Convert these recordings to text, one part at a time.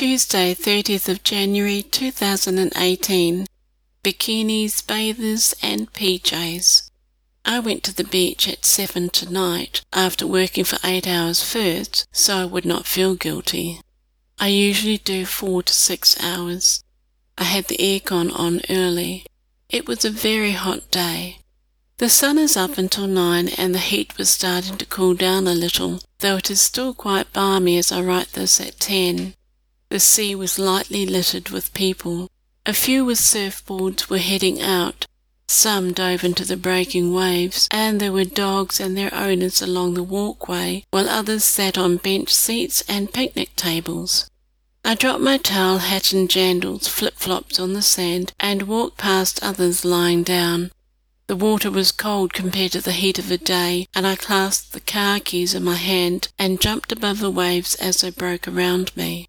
Tuesday, 30th of January 2018. Bikinis, bathers, and PJs. I went to the beach at 7 tonight after working for 8 hours first, so I would not feel guilty. I usually do 4 to 6 hours. I had the aircon on early. It was a very hot day. The sun is up until 9 and the heat was starting to cool down a little, though it is still quite balmy as I write this at 10. The sea was lightly littered with people. A few with surfboards were heading out, some dove into the breaking waves, and there were dogs and their owners along the walkway, while others sat on bench seats and picnic tables. I dropped my towel, hat, and jandals, flip flops on the sand, and walked past others lying down. The water was cold compared to the heat of the day, and I clasped the car keys in my hand and jumped above the waves as they broke around me.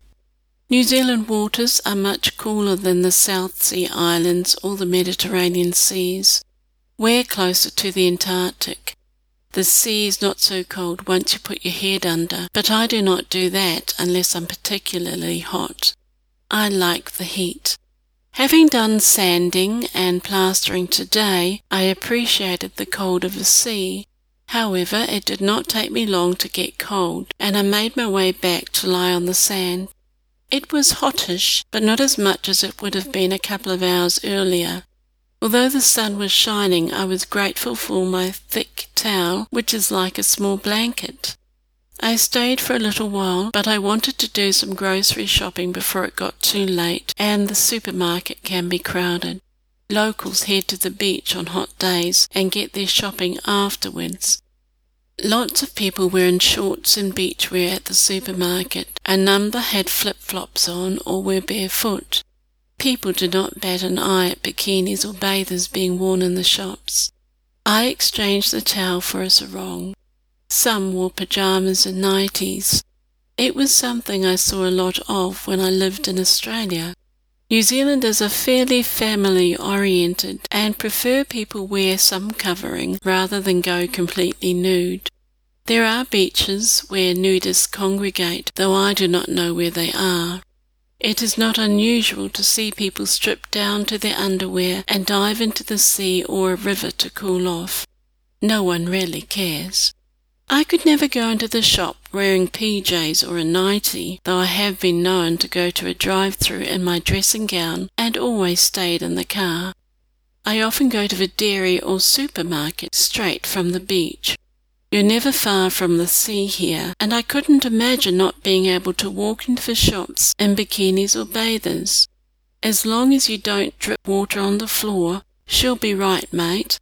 New Zealand waters are much cooler than the South Sea Islands or the Mediterranean seas. We're closer to the Antarctic. The sea is not so cold once you put your head under, but I do not do that unless I'm particularly hot. I like the heat. Having done sanding and plastering today, I appreciated the cold of the sea. However, it did not take me long to get cold, and I made my way back to lie on the sand. It was hottish, but not as much as it would have been a couple of hours earlier. Although the sun was shining, I was grateful for my thick towel, which is like a small blanket. I stayed for a little while, but I wanted to do some grocery shopping before it got too late, and the supermarket can be crowded. Locals head to the beach on hot days and get their shopping afterwards. Lots of people were in shorts and beachwear at the supermarket. A number had flip flops on or were barefoot. People did not bat an eye at bikinis or bathers being worn in the shops. I exchanged the towel for a sarong. Some wore pajamas and nighties. It was something I saw a lot of when I lived in Australia. New Zealanders are fairly family oriented and prefer people wear some covering rather than go completely nude. There are beaches where nudists congregate, though I do not know where they are. It is not unusual to see people strip down to their underwear and dive into the sea or a river to cool off. No one really cares. I could never go into the shop wearing PJs or a nightie, though I have been known to go to a drive-through in my dressing gown and always stayed in the car. I often go to the dairy or supermarket straight from the beach. You're never far from the sea here, and I couldn't imagine not being able to walk into the shops in bikinis or bathers. As long as you don't drip water on the floor, she'll be right, mate.